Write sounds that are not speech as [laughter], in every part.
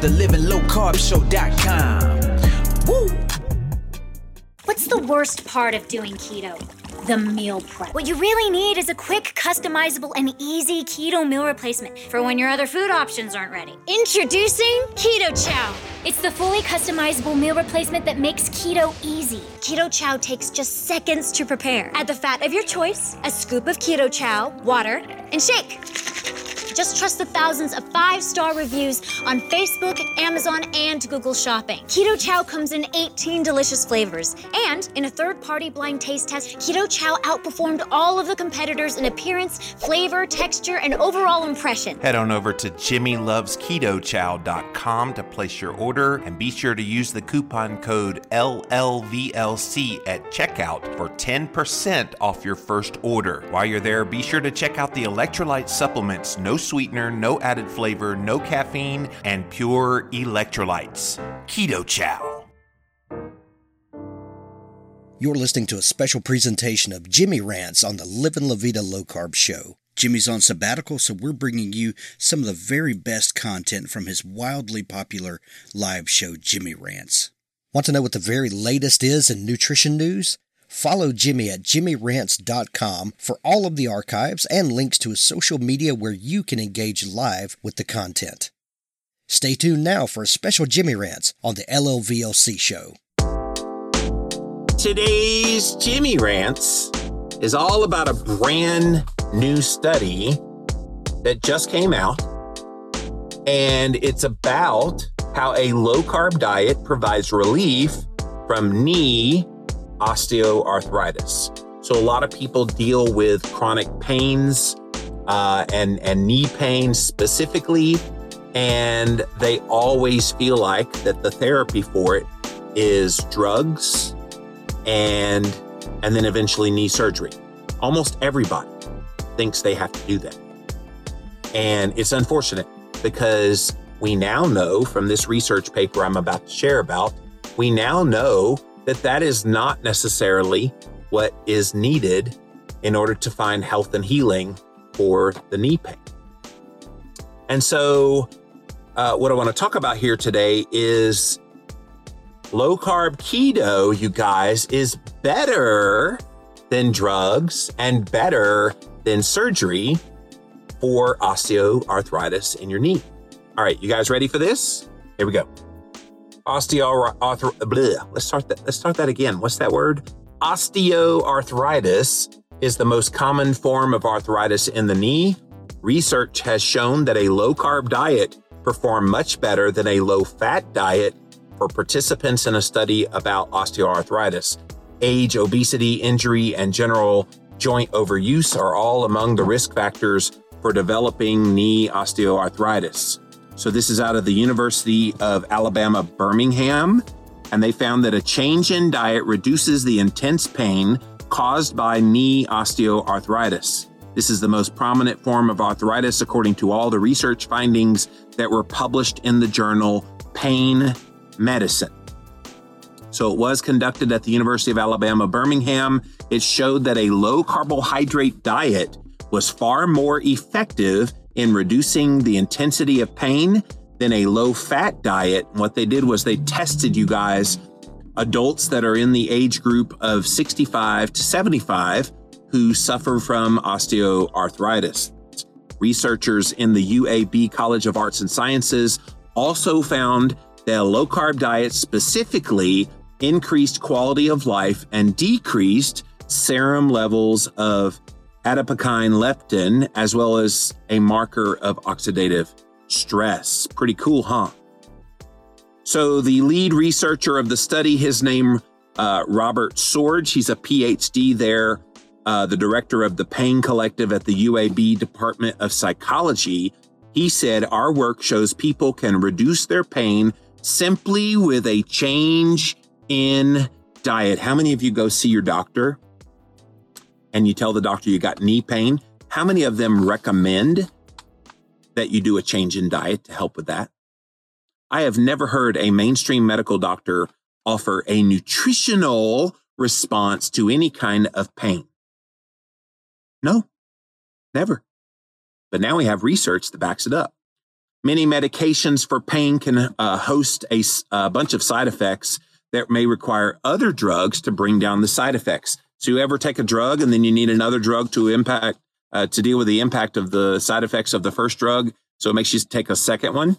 the. Woo! What's the worst part of doing keto? The meal prep. What you really need is a quick, customizable, and easy keto meal replacement for when your other food options aren't ready. Introducing Keto Chow. It's the fully customizable meal replacement that makes keto easy. Keto Chow takes just seconds to prepare. Add the fat of your choice, a scoop of Keto Chow, water, and shake. Just trust the thousands of five star reviews on Facebook, Amazon, and Google Shopping. Keto Chow comes in 18 delicious flavors. And in a third party blind taste test, Keto Chow outperformed all of the competitors in appearance, flavor, texture, and overall impression. Head on over to jimmylovesketochow.com to place your order and be sure to use the coupon code LLVLC at checkout for 10% off your first order. While you're there, be sure to check out the electrolyte supplements, no sweetener, no added flavor, no caffeine, and pure electrolytes. Keto Chow. You're listening to a special presentation of Jimmy Rants on the Livin' La Vida Low Carb Show. Jimmy's on sabbatical, so we're bringing you some of the very best content from his wildly popular live show, Jimmy Rants. Want to know what the very latest is in nutrition news? Follow Jimmy at jimmyrants.com for all of the archives and links to his social media where you can engage live with the content. Stay tuned now for a special Jimmy Rants on the LLVLC show. Today's Jimmy Rants is all about a brand new study that just came out. And it's about how a low carb diet provides relief from knee osteoarthritis. So, a lot of people deal with chronic pains uh, and, and knee pain specifically, and they always feel like that the therapy for it is drugs and and then eventually knee surgery. Almost everybody thinks they have to do that. And it's unfortunate because we now know from this research paper I'm about to share about, we now know that that is not necessarily what is needed in order to find health and healing for the knee pain. And so, uh, what I want to talk about here today is low carb keto, you guys, is better than drugs and better than surgery for osteoarthritis in your knee. All right, you guys ready for this? Here we go. Osteoarthritis. Let's start that. Let's start that again. What's that word? Osteoarthritis is the most common form of arthritis in the knee. Research has shown that a low carb diet performed much better than a low fat diet for participants in a study about osteoarthritis. Age, obesity, injury, and general joint overuse are all among the risk factors for developing knee osteoarthritis. So, this is out of the University of Alabama, Birmingham, and they found that a change in diet reduces the intense pain caused by knee osteoarthritis. This is the most prominent form of arthritis, according to all the research findings that were published in the journal Pain Medicine. So it was conducted at the University of Alabama, Birmingham. It showed that a low carbohydrate diet was far more effective in reducing the intensity of pain than a low fat diet. What they did was they tested you guys, adults that are in the age group of 65 to 75 who suffer from osteoarthritis. Researchers in the UAB College of Arts and Sciences also found that a low carb diet specifically increased quality of life and decreased serum levels of adipokine leptin, as well as a marker of oxidative stress. Pretty cool, huh? So, the lead researcher of the study, his name uh, Robert Sorge, he's a PhD there, uh, the director of the Pain Collective at the UAB Department of Psychology. He said, Our work shows people can reduce their pain simply with a change in diet. How many of you go see your doctor and you tell the doctor you got knee pain? How many of them recommend that you do a change in diet to help with that? I have never heard a mainstream medical doctor offer a nutritional response to any kind of pain. No, never. But now we have research that backs it up. Many medications for pain can uh, host a, a bunch of side effects that may require other drugs to bring down the side effects. So you ever take a drug and then you need another drug to impact uh, to deal with the impact of the side effects of the first drug. So it makes you take a second one.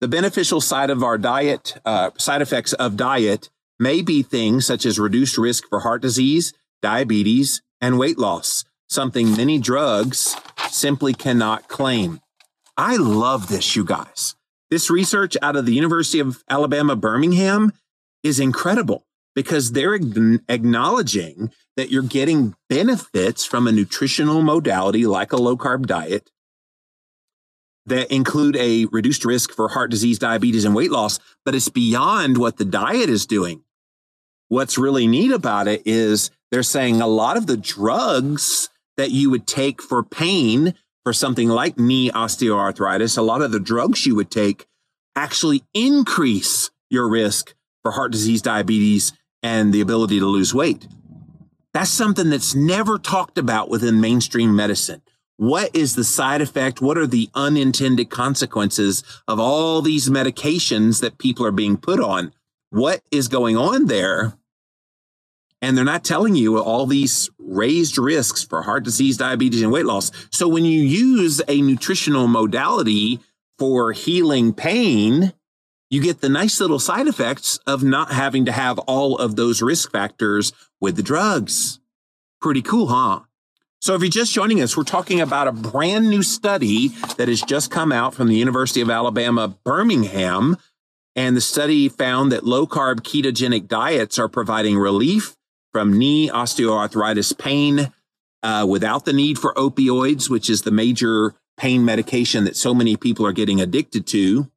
The beneficial side of our diet, uh, side effects of diet may be things such as reduced risk for heart disease, diabetes, and weight loss, something many drugs simply cannot claim. I love this, you guys. This research out of the University of Alabama, Birmingham is incredible because they're acknowledging that you're getting benefits from a nutritional modality like a low carb diet that include a reduced risk for heart disease, diabetes, and weight loss, but it's beyond what the diet is doing. What's really neat about it is they're saying a lot of the drugs that you would take for pain for something like knee osteoarthritis, a lot of the drugs you would take actually increase your risk for heart disease, diabetes, and the ability to lose weight. That's something that's never talked about within mainstream medicine. What is the side effect? What are the unintended consequences of all these medications that people are being put on? What is going on there? And they're not telling you all these raised risks for heart disease, diabetes, and weight loss. So when you use a nutritional modality for healing pain, you get the nice little side effects of not having to have all of those risk factors with the drugs. Pretty cool, huh? So, if you're just joining us, we're talking about a brand new study that has just come out from the University of Alabama, Birmingham. And the study found that low carb ketogenic diets are providing relief from knee osteoarthritis pain uh, without the need for opioids, which is the major pain medication that so many people are getting addicted to,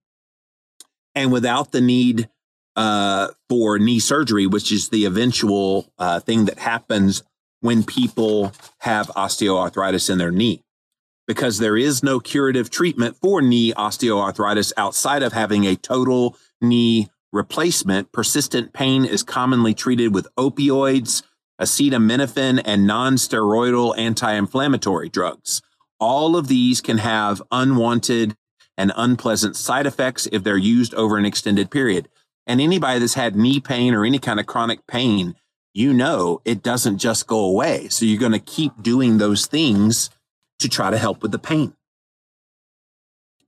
and without the need uh, for knee surgery, which is the eventual uh, thing that happens when people have osteoarthritis in their knee. Because there is no curative treatment for knee osteoarthritis outside of having a total knee replacement, persistent pain is commonly treated with opioids, acetaminophen, and non-steroidal anti-inflammatory drugs. All of these can have unwanted and unpleasant side effects if they're used over an extended period. And anybody that's had knee pain or any kind of chronic pain, you know it doesn't just go away. So you're going to keep doing those things to try to help with the pain.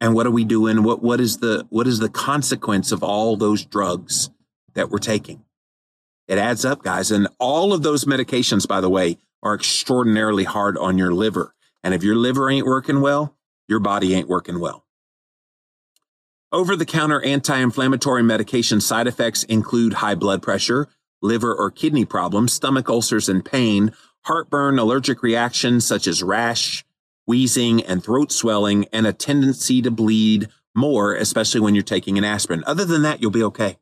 And what are we doing what what is the what is the consequence of all those drugs that we're taking? It adds up guys. And all of those medications by the way are extraordinarily hard on your liver. And if your liver ain't working well your body ain't working well over the counter anti inflammatory medication side effects include high blood pressure, liver or kidney problems, stomach ulcers and pain, heartburn, allergic reactions such as rash, wheezing, and throat swelling, and a tendency to bleed more, especially when you're taking an aspirin. Other than that, you'll be okay.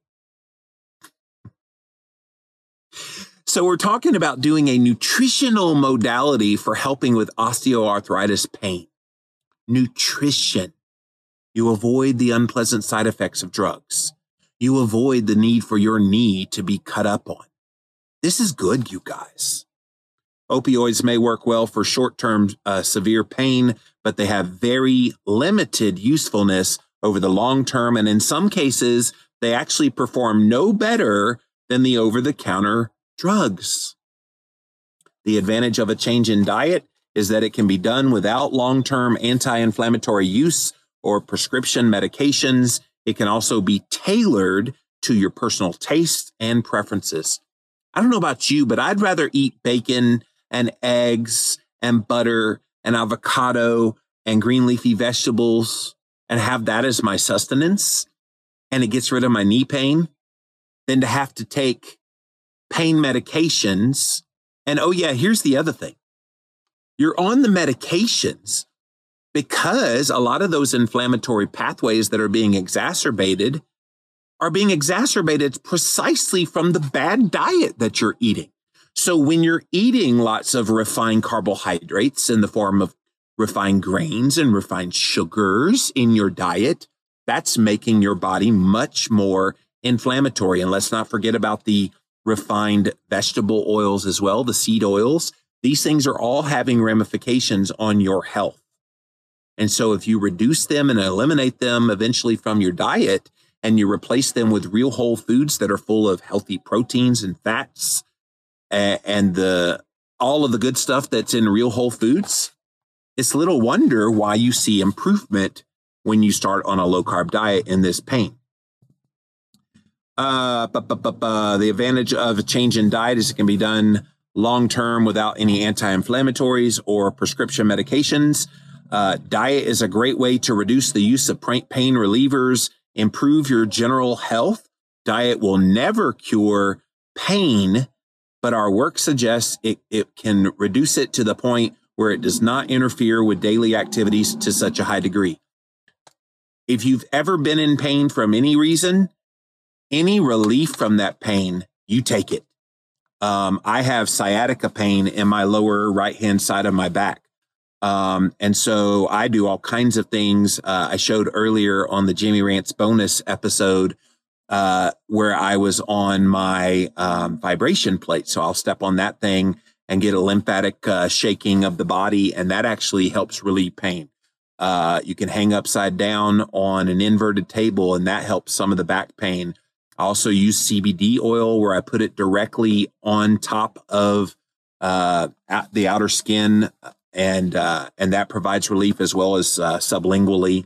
So, we're talking about doing a nutritional modality for helping with osteoarthritis pain. Nutrition. You avoid the unpleasant side effects of drugs. You avoid the need for your knee to be cut up on. This is good, you guys. Opioids may work well for short term uh, severe pain, but they have very limited usefulness over the long term. And in some cases, they actually perform no better than the over the counter drugs. The advantage of a change in diet is that it can be done without long term anti inflammatory use or prescription medications. It can also be tailored to your personal taste and preferences. I don't know about you, but I'd rather eat bacon and eggs and butter and avocado and green leafy vegetables and have that as my sustenance and it gets rid of my knee pain than to have to take pain medications. And oh, yeah, here's the other thing you're on the medications, because a lot of those inflammatory pathways that are being exacerbated are being exacerbated precisely from the bad diet that you're eating. So when you're eating lots of refined carbohydrates in the form of refined grains and refined sugars in your diet, that's making your body much more inflammatory. And let's not forget about the refined vegetable oils as well, the seed oils. These things are all having ramifications on your health. And so if you reduce them and eliminate them eventually from your diet and you replace them with real whole foods that are full of healthy proteins and fats and the all of the good stuff that's in real whole foods, it's little wonder why you see improvement when you start on a low carb diet in this pain. Uh, bu- bu- bu- the advantage of a change in diet is it can be done long term without any anti inflammatories or prescription medications. Uh, diet is a great way to reduce the use of pain relievers, improve your general health. Diet will never cure pain, but our work suggests it, it can reduce it to the point where it does not interfere with daily activities to such a high degree. If you've ever been in pain from any reason, any relief from that pain, you take it. Um, I have sciatica pain in my lower right hand side of my back. Um, and so I do all kinds of things. Uh, I showed earlier on the Jimmy Rants bonus episode uh, where I was on my um, vibration plate. So I'll step on that thing and get a lymphatic uh, shaking of the body, and that actually helps relieve pain. Uh, you can hang upside down on an inverted table, and that helps some of the back pain. I also use CBD oil where I put it directly on top of uh, the outer skin, and uh, and that provides relief as well as uh, sublingually.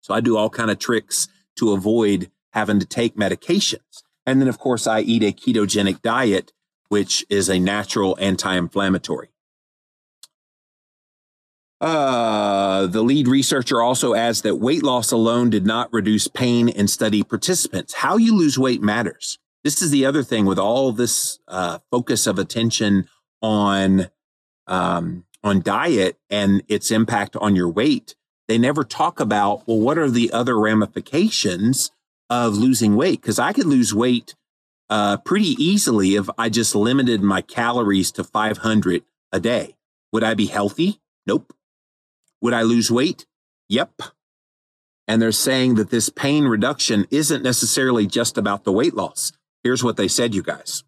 So I do all kind of tricks to avoid having to take medications. And then, of course, I eat a ketogenic diet which is a natural anti-inflammatory. Uh, the lead researcher also adds that weight loss alone did not reduce pain in study participants. How you lose weight matters. This is the other thing with all this uh, focus of attention on um, on diet and its impact on your weight. They never talk about well, what are the other ramifications of losing weight? Because I could lose weight uh, pretty easily if I just limited my calories to 500 a day. Would I be healthy? Nope. Would I lose weight? Yep. And they're saying that this pain reduction isn't necessarily just about the weight loss. Here's what they said, you guys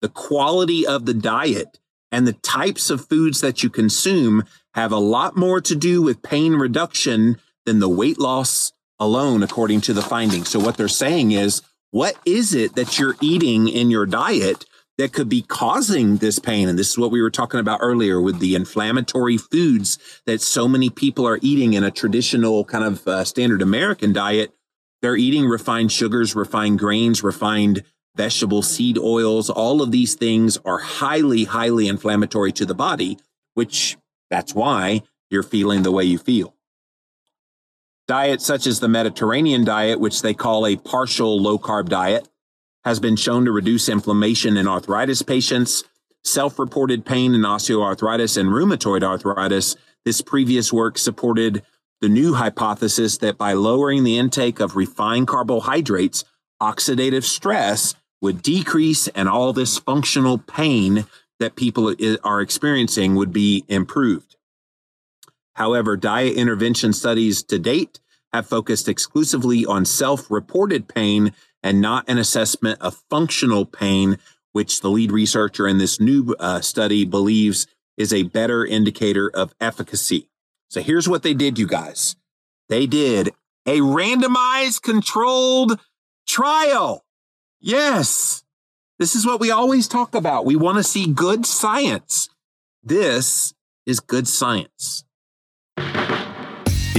the quality of the diet and the types of foods that you consume have a lot more to do with pain reduction than the weight loss alone, according to the findings. So, what they're saying is what is it that you're eating in your diet that could be causing this pain? And this is what we were talking about earlier with the inflammatory foods that so many people are eating in a traditional kind of uh, standard American diet. They're eating refined sugars, refined grains, refined vegetable seed oils. All of these things are highly, highly inflammatory to the body, which that's why you're feeling the way you feel. Diets such as the Mediterranean diet, which they call a partial low carb diet, has been shown to reduce inflammation in arthritis patients, self reported pain in osteoarthritis and rheumatoid arthritis. This previous work supported the new hypothesis that by lowering the intake of refined carbohydrates, oxidative stress would decrease and all this functional pain that people are experiencing would be improved. However, diet intervention studies to date have focused exclusively on self reported pain and not an assessment of functional pain, which the lead researcher in this new uh, study believes is a better indicator of efficacy. So here's what they did, you guys. They did a randomized controlled trial. Yes, this is what we always talk about. We want to see good science. This is good science.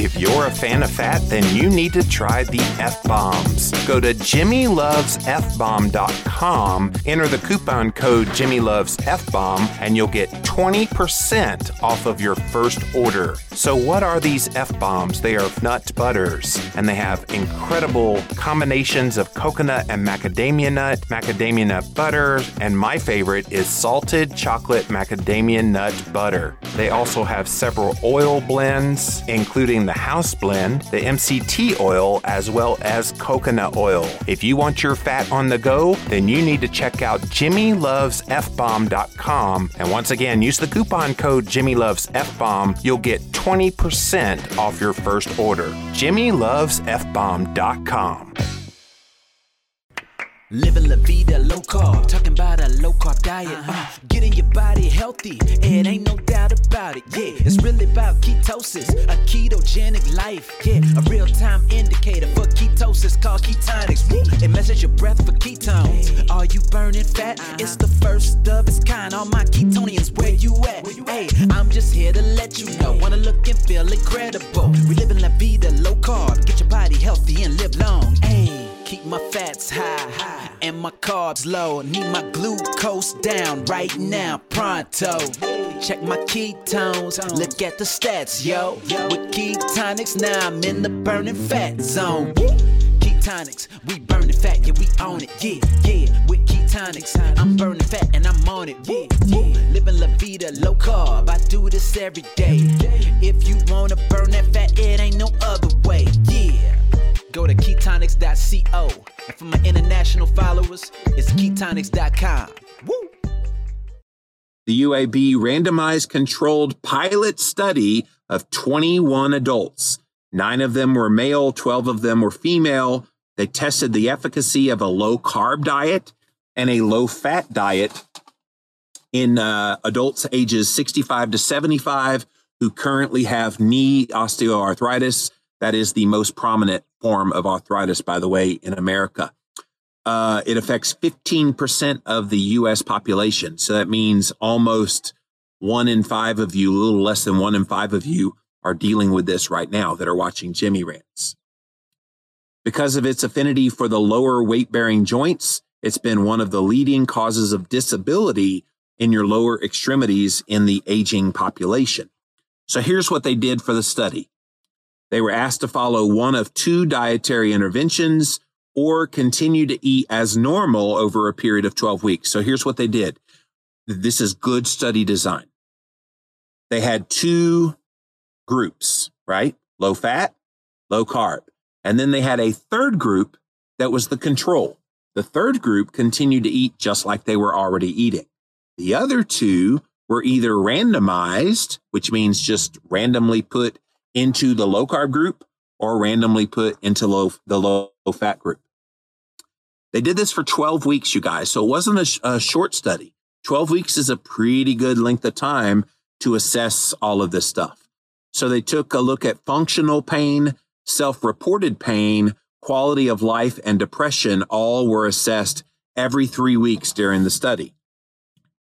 If you're a fan of fat, then you need to try the F Bombs. Go to JimmyLovesFBomb.com, enter the coupon code JimmyLovesFBomb, and you'll get 20% off of your first order. So, what are these F Bombs? They are nut butters, and they have incredible combinations of coconut and macadamia nut, macadamia nut butter, and my favorite is salted chocolate macadamia nut butter. They also have several oil blends, including the house blend, the MCT oil, as well as coconut oil. If you want your fat on the go, then you need to check out JimmyLovesFBomb.com. And once again, use the coupon code JimmyLovesFBomb. You'll get 20% off your first order. JimmyLovesFBomb.com. Living la vida low carb, talking about a low carb diet. Uh, getting your body healthy, it ain't no doubt about it. Yeah, it's really about ketosis, a ketogenic life. Yeah, a real time indicator for ketosis called Ketonix. Woo. It measures your breath for ketones. Are you burning fat? It's the first of its kind. All my ketonians, where you at? Hey, I'm just here to let you know. Wanna look and feel incredible. We live in la vida low carb, get your body healthy and live long. Hey. Keep my fats high and my carbs low. Need my glucose down right now, pronto. Check my ketones, look at the stats, yo. With Ketonix, now I'm in the burning fat zone. Ketonix, we burning fat, yeah, we own it, yeah, yeah. With Ketonix, I'm burning fat and I'm on it, yeah, yeah. Living la vida low carb, I do this every day. If you wanna burn that fat, it ain't no other way, yeah. Go to ketonix.co. And for my international followers, it's ketonix.com. Woo! The UAB randomized controlled pilot study of 21 adults. Nine of them were male, 12 of them were female. They tested the efficacy of a low carb diet and a low fat diet in uh, adults ages 65 to 75 who currently have knee osteoarthritis. That is the most prominent form of arthritis, by the way, in America. Uh, it affects 15% of the US population. So that means almost one in five of you, a little less than one in five of you, are dealing with this right now that are watching Jimmy Rants. Because of its affinity for the lower weight bearing joints, it's been one of the leading causes of disability in your lower extremities in the aging population. So here's what they did for the study. They were asked to follow one of two dietary interventions or continue to eat as normal over a period of 12 weeks. So here's what they did. This is good study design. They had two groups, right? Low fat, low carb. And then they had a third group that was the control. The third group continued to eat just like they were already eating. The other two were either randomized, which means just randomly put into the low carb group or randomly put into low, the low fat group. They did this for 12 weeks, you guys. So it wasn't a, a short study. 12 weeks is a pretty good length of time to assess all of this stuff. So they took a look at functional pain, self reported pain, quality of life, and depression. All were assessed every three weeks during the study.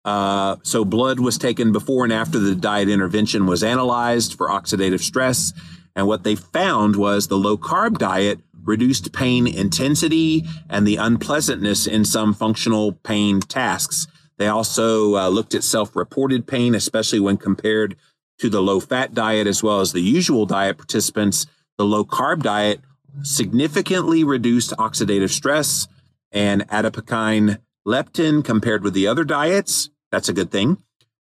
Uh, so blood was taken before and after the diet intervention was analyzed for oxidative stress. And what they found was the low carb diet reduced pain intensity and the unpleasantness in some functional pain tasks. They also uh, looked at self reported pain, especially when compared to the low fat diet as well as the usual diet participants. The low carb diet significantly reduced oxidative stress and adipokine leptin compared with the other diets. That's a good thing.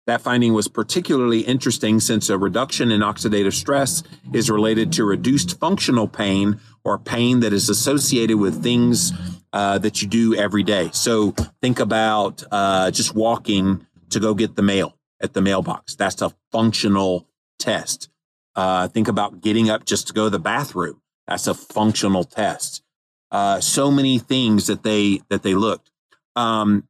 That finding was particularly interesting since a reduction in oxidative stress is related to reduced functional pain or pain that is associated with things uh, that you do every day. So think about uh, just walking to go get the mail at the mailbox. That's a functional test. Uh, think about getting up just to go to the bathroom. That's a functional test. Uh, so many things that they that they looked. Um,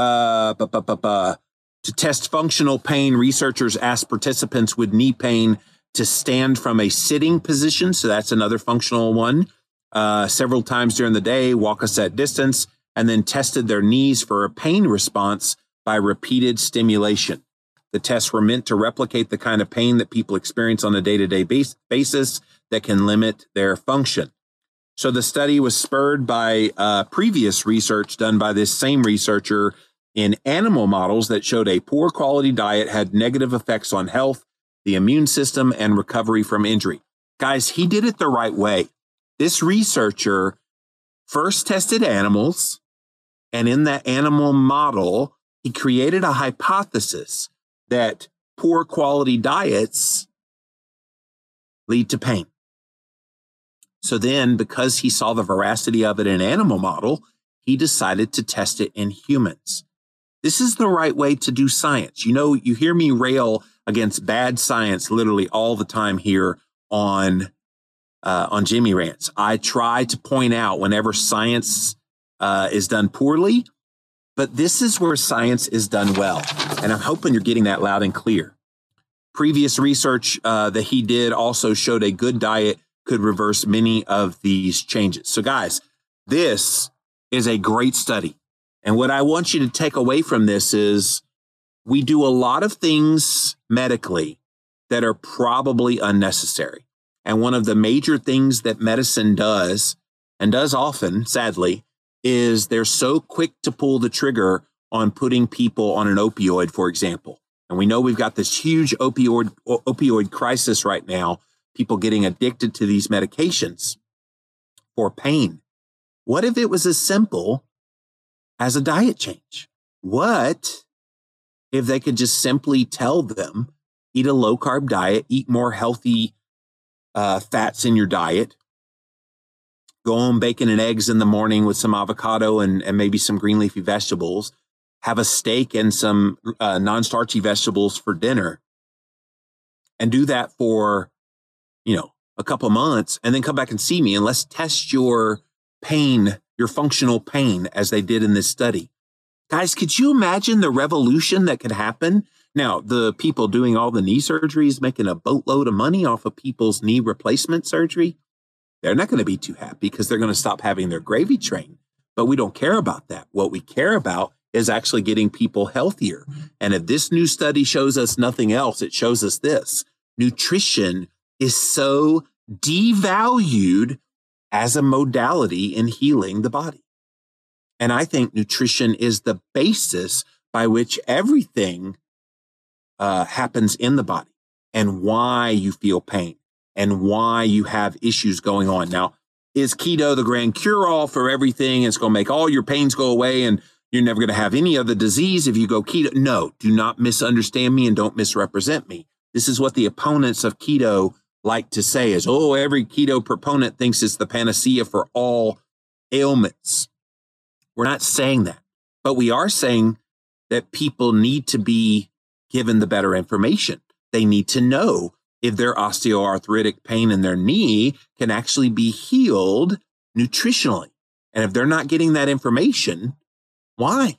uh, to test functional pain, researchers asked participants with knee pain to stand from a sitting position. So that's another functional one. Uh, several times during the day, walk a set distance, and then tested their knees for a pain response by repeated stimulation. The tests were meant to replicate the kind of pain that people experience on a day to day basis that can limit their function. So the study was spurred by uh, previous research done by this same researcher in animal models that showed a poor quality diet had negative effects on health, the immune system, and recovery from injury. Guys, he did it the right way. This researcher first tested animals, and in that animal model, he created a hypothesis that poor quality diets lead to pain. So then, because he saw the veracity of it in animal model, he decided to test it in humans. This is the right way to do science. You know, you hear me rail against bad science literally all the time here on uh, on Jimmy Rants. I try to point out whenever science uh, is done poorly, but this is where science is done well, and I'm hoping you're getting that loud and clear. Previous research uh, that he did also showed a good diet could reverse many of these changes. So, guys, this is a great study. And what I want you to take away from this is we do a lot of things medically that are probably unnecessary. And one of the major things that medicine does, and does often, sadly, is they're so quick to pull the trigger on putting people on an opioid, for example. And we know we've got this huge opioid opioid crisis right now, people getting addicted to these medications for pain. What if it was as simple as a diet change? What if they could just simply tell them eat a low carb diet, eat more healthy uh, fats in your diet, go on bacon and eggs in the morning with some avocado and, and maybe some green leafy vegetables, have a steak and some uh, non starchy vegetables for dinner, and do that for, you know, a couple months and then come back and see me and let's test your pain your functional pain as they did in this study. Guys, could you imagine the revolution that could happen? Now, the people doing all the knee surgeries making a boatload of money off of people's knee replacement surgery, they're not going to be too happy because they're going to stop having their gravy train. But we don't care about that. What we care about is actually getting people healthier. And if this new study shows us nothing else, it shows us this nutrition is so devalued as a modality in healing the body. And I think nutrition is the basis by which everything uh, happens in the body and why you feel pain and why you have issues going on. Now, is keto the grand cure all for everything? It's going to make all your pains go away and you're never going to have any other disease if you go keto. No, do not misunderstand me and don't misrepresent me. This is what the opponents of keto like to say is, oh, every keto proponent thinks it's the panacea for all ailments. We're not saying that, but we are saying that people need to be given the better information. They need to know if their osteoarthritic pain in their knee can actually be healed nutritionally. And if they're not getting that information, why?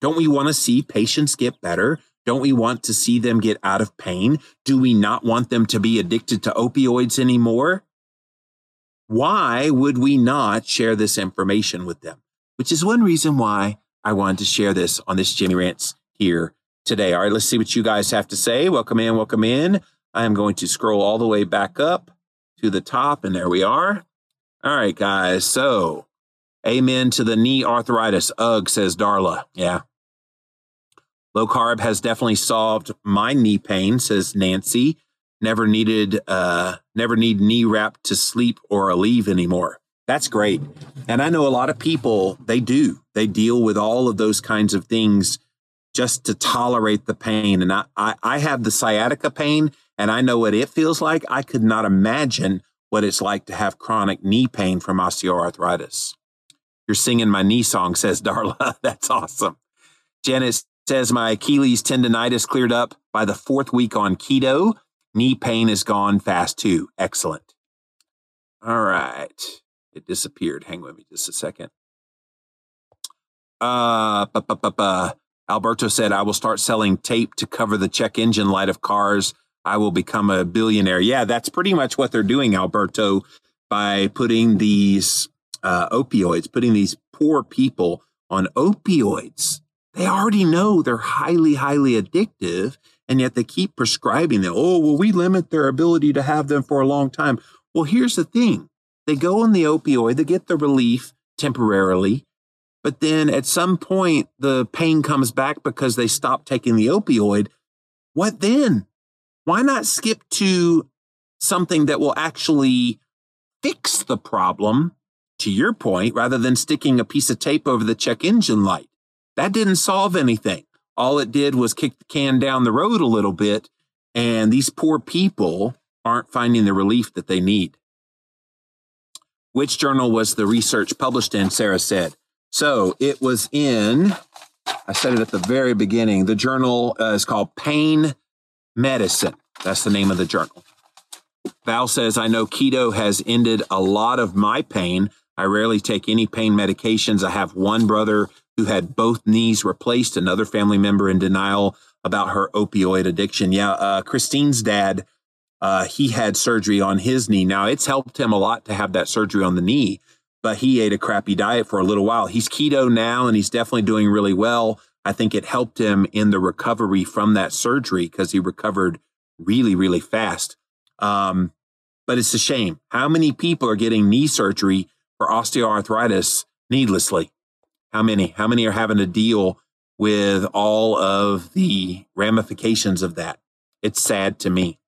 Don't we want to see patients get better? Don't we want to see them get out of pain? Do we not want them to be addicted to opioids anymore? Why would we not share this information with them? Which is one reason why I wanted to share this on this Jimmy Rants here today. All right, let's see what you guys have to say. Welcome in, welcome in. I am going to scroll all the way back up to the top, and there we are. All right, guys. So, amen to the knee arthritis. Ugh, says Darla. Yeah, Low carb has definitely solved my knee pain, says Nancy. Never needed, uh, never need knee wrap to sleep or Aleve anymore. That's great. And I know a lot of people, they do. They deal with all of those kinds of things just to tolerate the pain. And I, I, I have the sciatica pain and I know what it feels like. I could not imagine what it's like to have chronic knee pain from osteoarthritis. You're singing my knee song, says [laughs] Darla. That's awesome. Janice says my Achilles tendonitis cleared up by the fourth week on keto. Knee pain is gone fast too. Excellent. All right. It disappeared. Hang with me just a second. Uh, Alberto said, I will start selling tape to cover the check engine light of cars. I will become a billionaire. Yeah, that's pretty much what they're doing, Alberto, by putting these uh, opioids, putting these poor people on opioids They already know they're highly, highly addictive, and yet they keep prescribing them. Oh, well, we limit their ability to have them for a long time. Well, here's the thing they go on the opioid, they get the relief temporarily, but then at some point the pain comes back because they stop taking the opioid. What then? Why not skip to something that will actually fix the problem, to your point, rather than sticking a piece of tape over the check engine light? That didn't solve anything. All it did was kick the can down the road a little bit, and these poor people aren't finding the relief that they need. Which journal was the research published in? Sarah said. So it was in, I said it at the very beginning. The journal uh, is called Pain Medicine. That's the name of the journal. Val says, I know keto has ended a lot of my pain. I rarely take any pain medications. I have one brother who had both knees replaced, another family member in denial about her opioid addiction. Yeah, uh, Christine's dad, uh, he had surgery on his knee. Now, it's helped him a lot to have that surgery on the knee, but he ate a crappy diet for a little while. He's keto now and he's definitely doing really well. I think it helped him in the recovery from that surgery because he recovered really, really fast. Um, but it's a shame. How many people are getting knee surgery for osteoarthritis needlessly? How many? How many are having to deal with all of the ramifications of that? It's sad to me.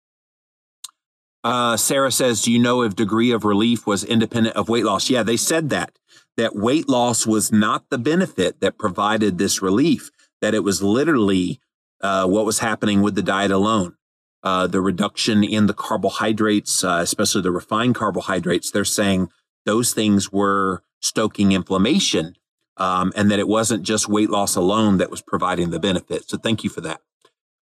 Uh, Sarah says, Do you know if degree of relief was independent of weight loss? Yeah, they said that, that weight loss was not the benefit that provided this relief, that it was literally uh, what was happening with the diet alone. Uh, the reduction in the carbohydrates, uh, especially the refined carbohydrates, they're saying those things were stoking inflammation um, and that it wasn't just weight loss alone that was providing the benefit. So thank you for that.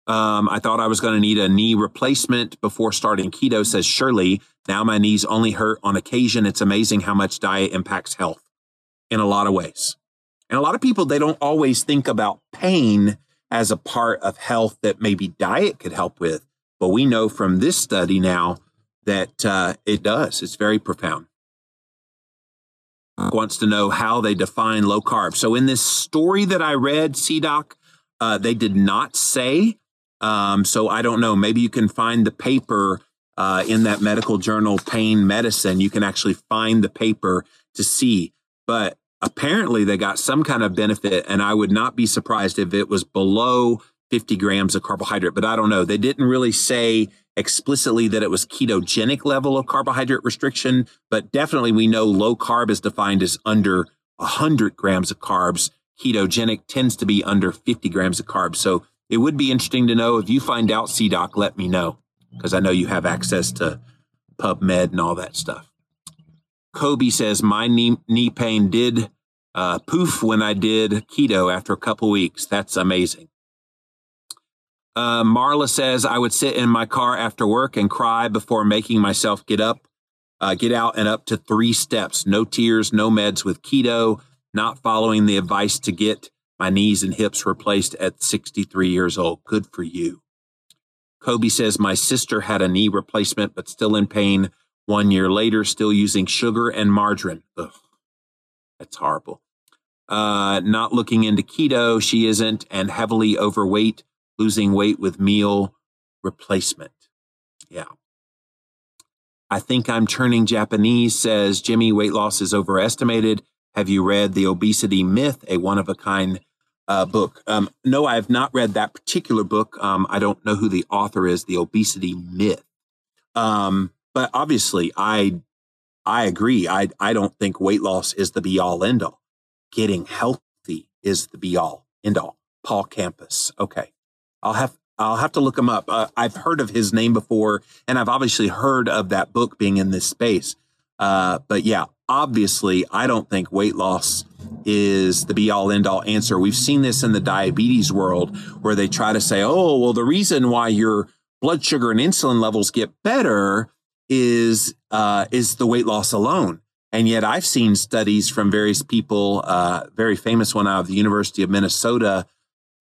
Um, I thought I was going to need a knee replacement before starting keto, says Shirley. Now my knees only hurt on occasion. It's amazing how much diet impacts health in a lot of ways. And a lot of people, they don't always think about pain as a part of health that maybe diet could help with. But we know from this study now that uh, it does. It's very profound wants to know how they define low carb. So in this story that I read, CDOC, uh, they did not say. Um, so I don't know. Maybe you can find the paper uh, in that medical journal, Pain Medicine. You can actually find the paper to see. But apparently they got some kind of benefit, and I would not be surprised if it was below 50 grams of carbohydrate. But I don't know. They didn't really say explicitly that it was ketogenic level of carbohydrate restriction, but definitely we know low carb is defined as under 100 grams of carbs. Ketogenic tends to be under 50 grams of carbs. So it would be interesting to know if you find out CDOC, let me know because I know you have access to PubMed and all that stuff. Kobe says my knee, knee pain did uh, poof when I did keto after a couple weeks. That's amazing. Uh, Marla says, I would sit in my car after work and cry before making myself get up, uh, get out and up to three steps. No tears, no meds with keto, not following the advice to get my knees and hips replaced at 63 years old. Good for you. Kobe says, My sister had a knee replacement, but still in pain one year later, still using sugar and margarine. Ugh, that's horrible. Uh, not looking into keto, she isn't, and heavily overweight losing weight with meal replacement. Yeah. I think I'm turning Japanese says Jimmy, weight loss is overestimated. Have you read The Obesity Myth, a one of a kind uh, book? Um, no, I have not read that particular book. Um, I don't know who the author is, The Obesity Myth. Um, but obviously, I I agree. I I don't think weight loss is the be all end all. Getting healthy is the be all end all. Paul Campos. Okay. I'll have I'll have to look him up. Uh, I've heard of his name before, and I've obviously heard of that book being in this space. Uh, but yeah, obviously, I don't think weight loss is the be all end all answer. We've seen this in the diabetes world where they try to say, oh, well, the reason why your blood sugar and insulin levels get better is uh, is the weight loss alone. And yet, I've seen studies from various people, uh, very famous one out of the University of Minnesota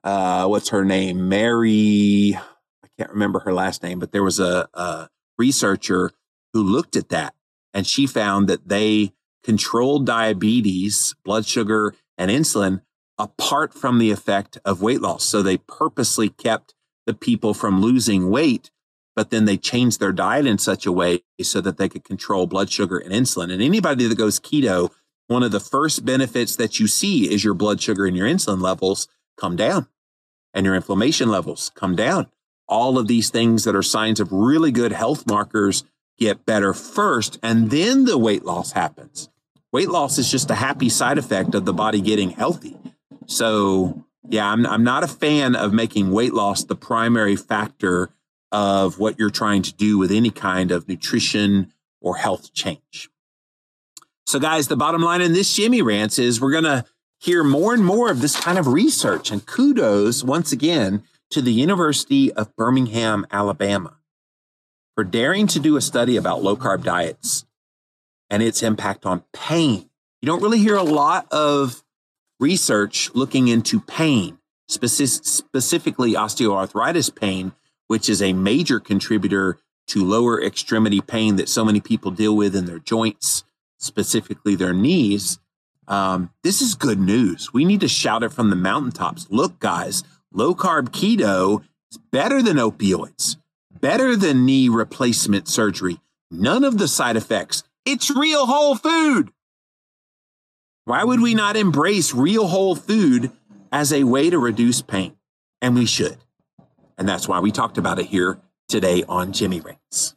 uh, what's her name? Mary, I can't remember her last name, but there was a, a researcher who looked at that and she found that they controlled diabetes, blood sugar, and insulin apart from the effect of weight loss. So they purposely kept the people from losing weight, but then they changed their diet in such a way so that they could control blood sugar and insulin. And anybody that goes keto, one of the first benefits that you see is your blood sugar and your insulin levels come down and your inflammation levels come down. All of these things that are signs of really good health markers get better first, and then the weight loss happens. Weight loss is just a happy side effect of the body getting healthy. So, yeah, I'm, I'm not a fan of making weight loss the primary factor of what you're trying to do with any kind of nutrition or health change. So, guys, the bottom line in this Jimmy Rants is we're going to hear more and more of this kind of research. And kudos once again to the University of Birmingham, Alabama, for daring to do a study about low carb diets and its impact on pain. You don't really hear a lot of research looking into pain, specific, specifically osteoarthritis pain, which is a major contributor to lower extremity pain that so many people deal with in their joints, specifically their knees. Um, this is good news. We need to shout it from the mountaintops. Look, guys, low carb keto is better than opioids, better than knee replacement surgery. None of the side effects. It's real whole food. Why would we not embrace real whole food as a way to reduce pain? And we should. And that's why we talked about it here today on Jimmy Rants.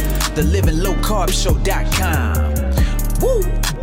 the Living Low Carb Show.com. Woo!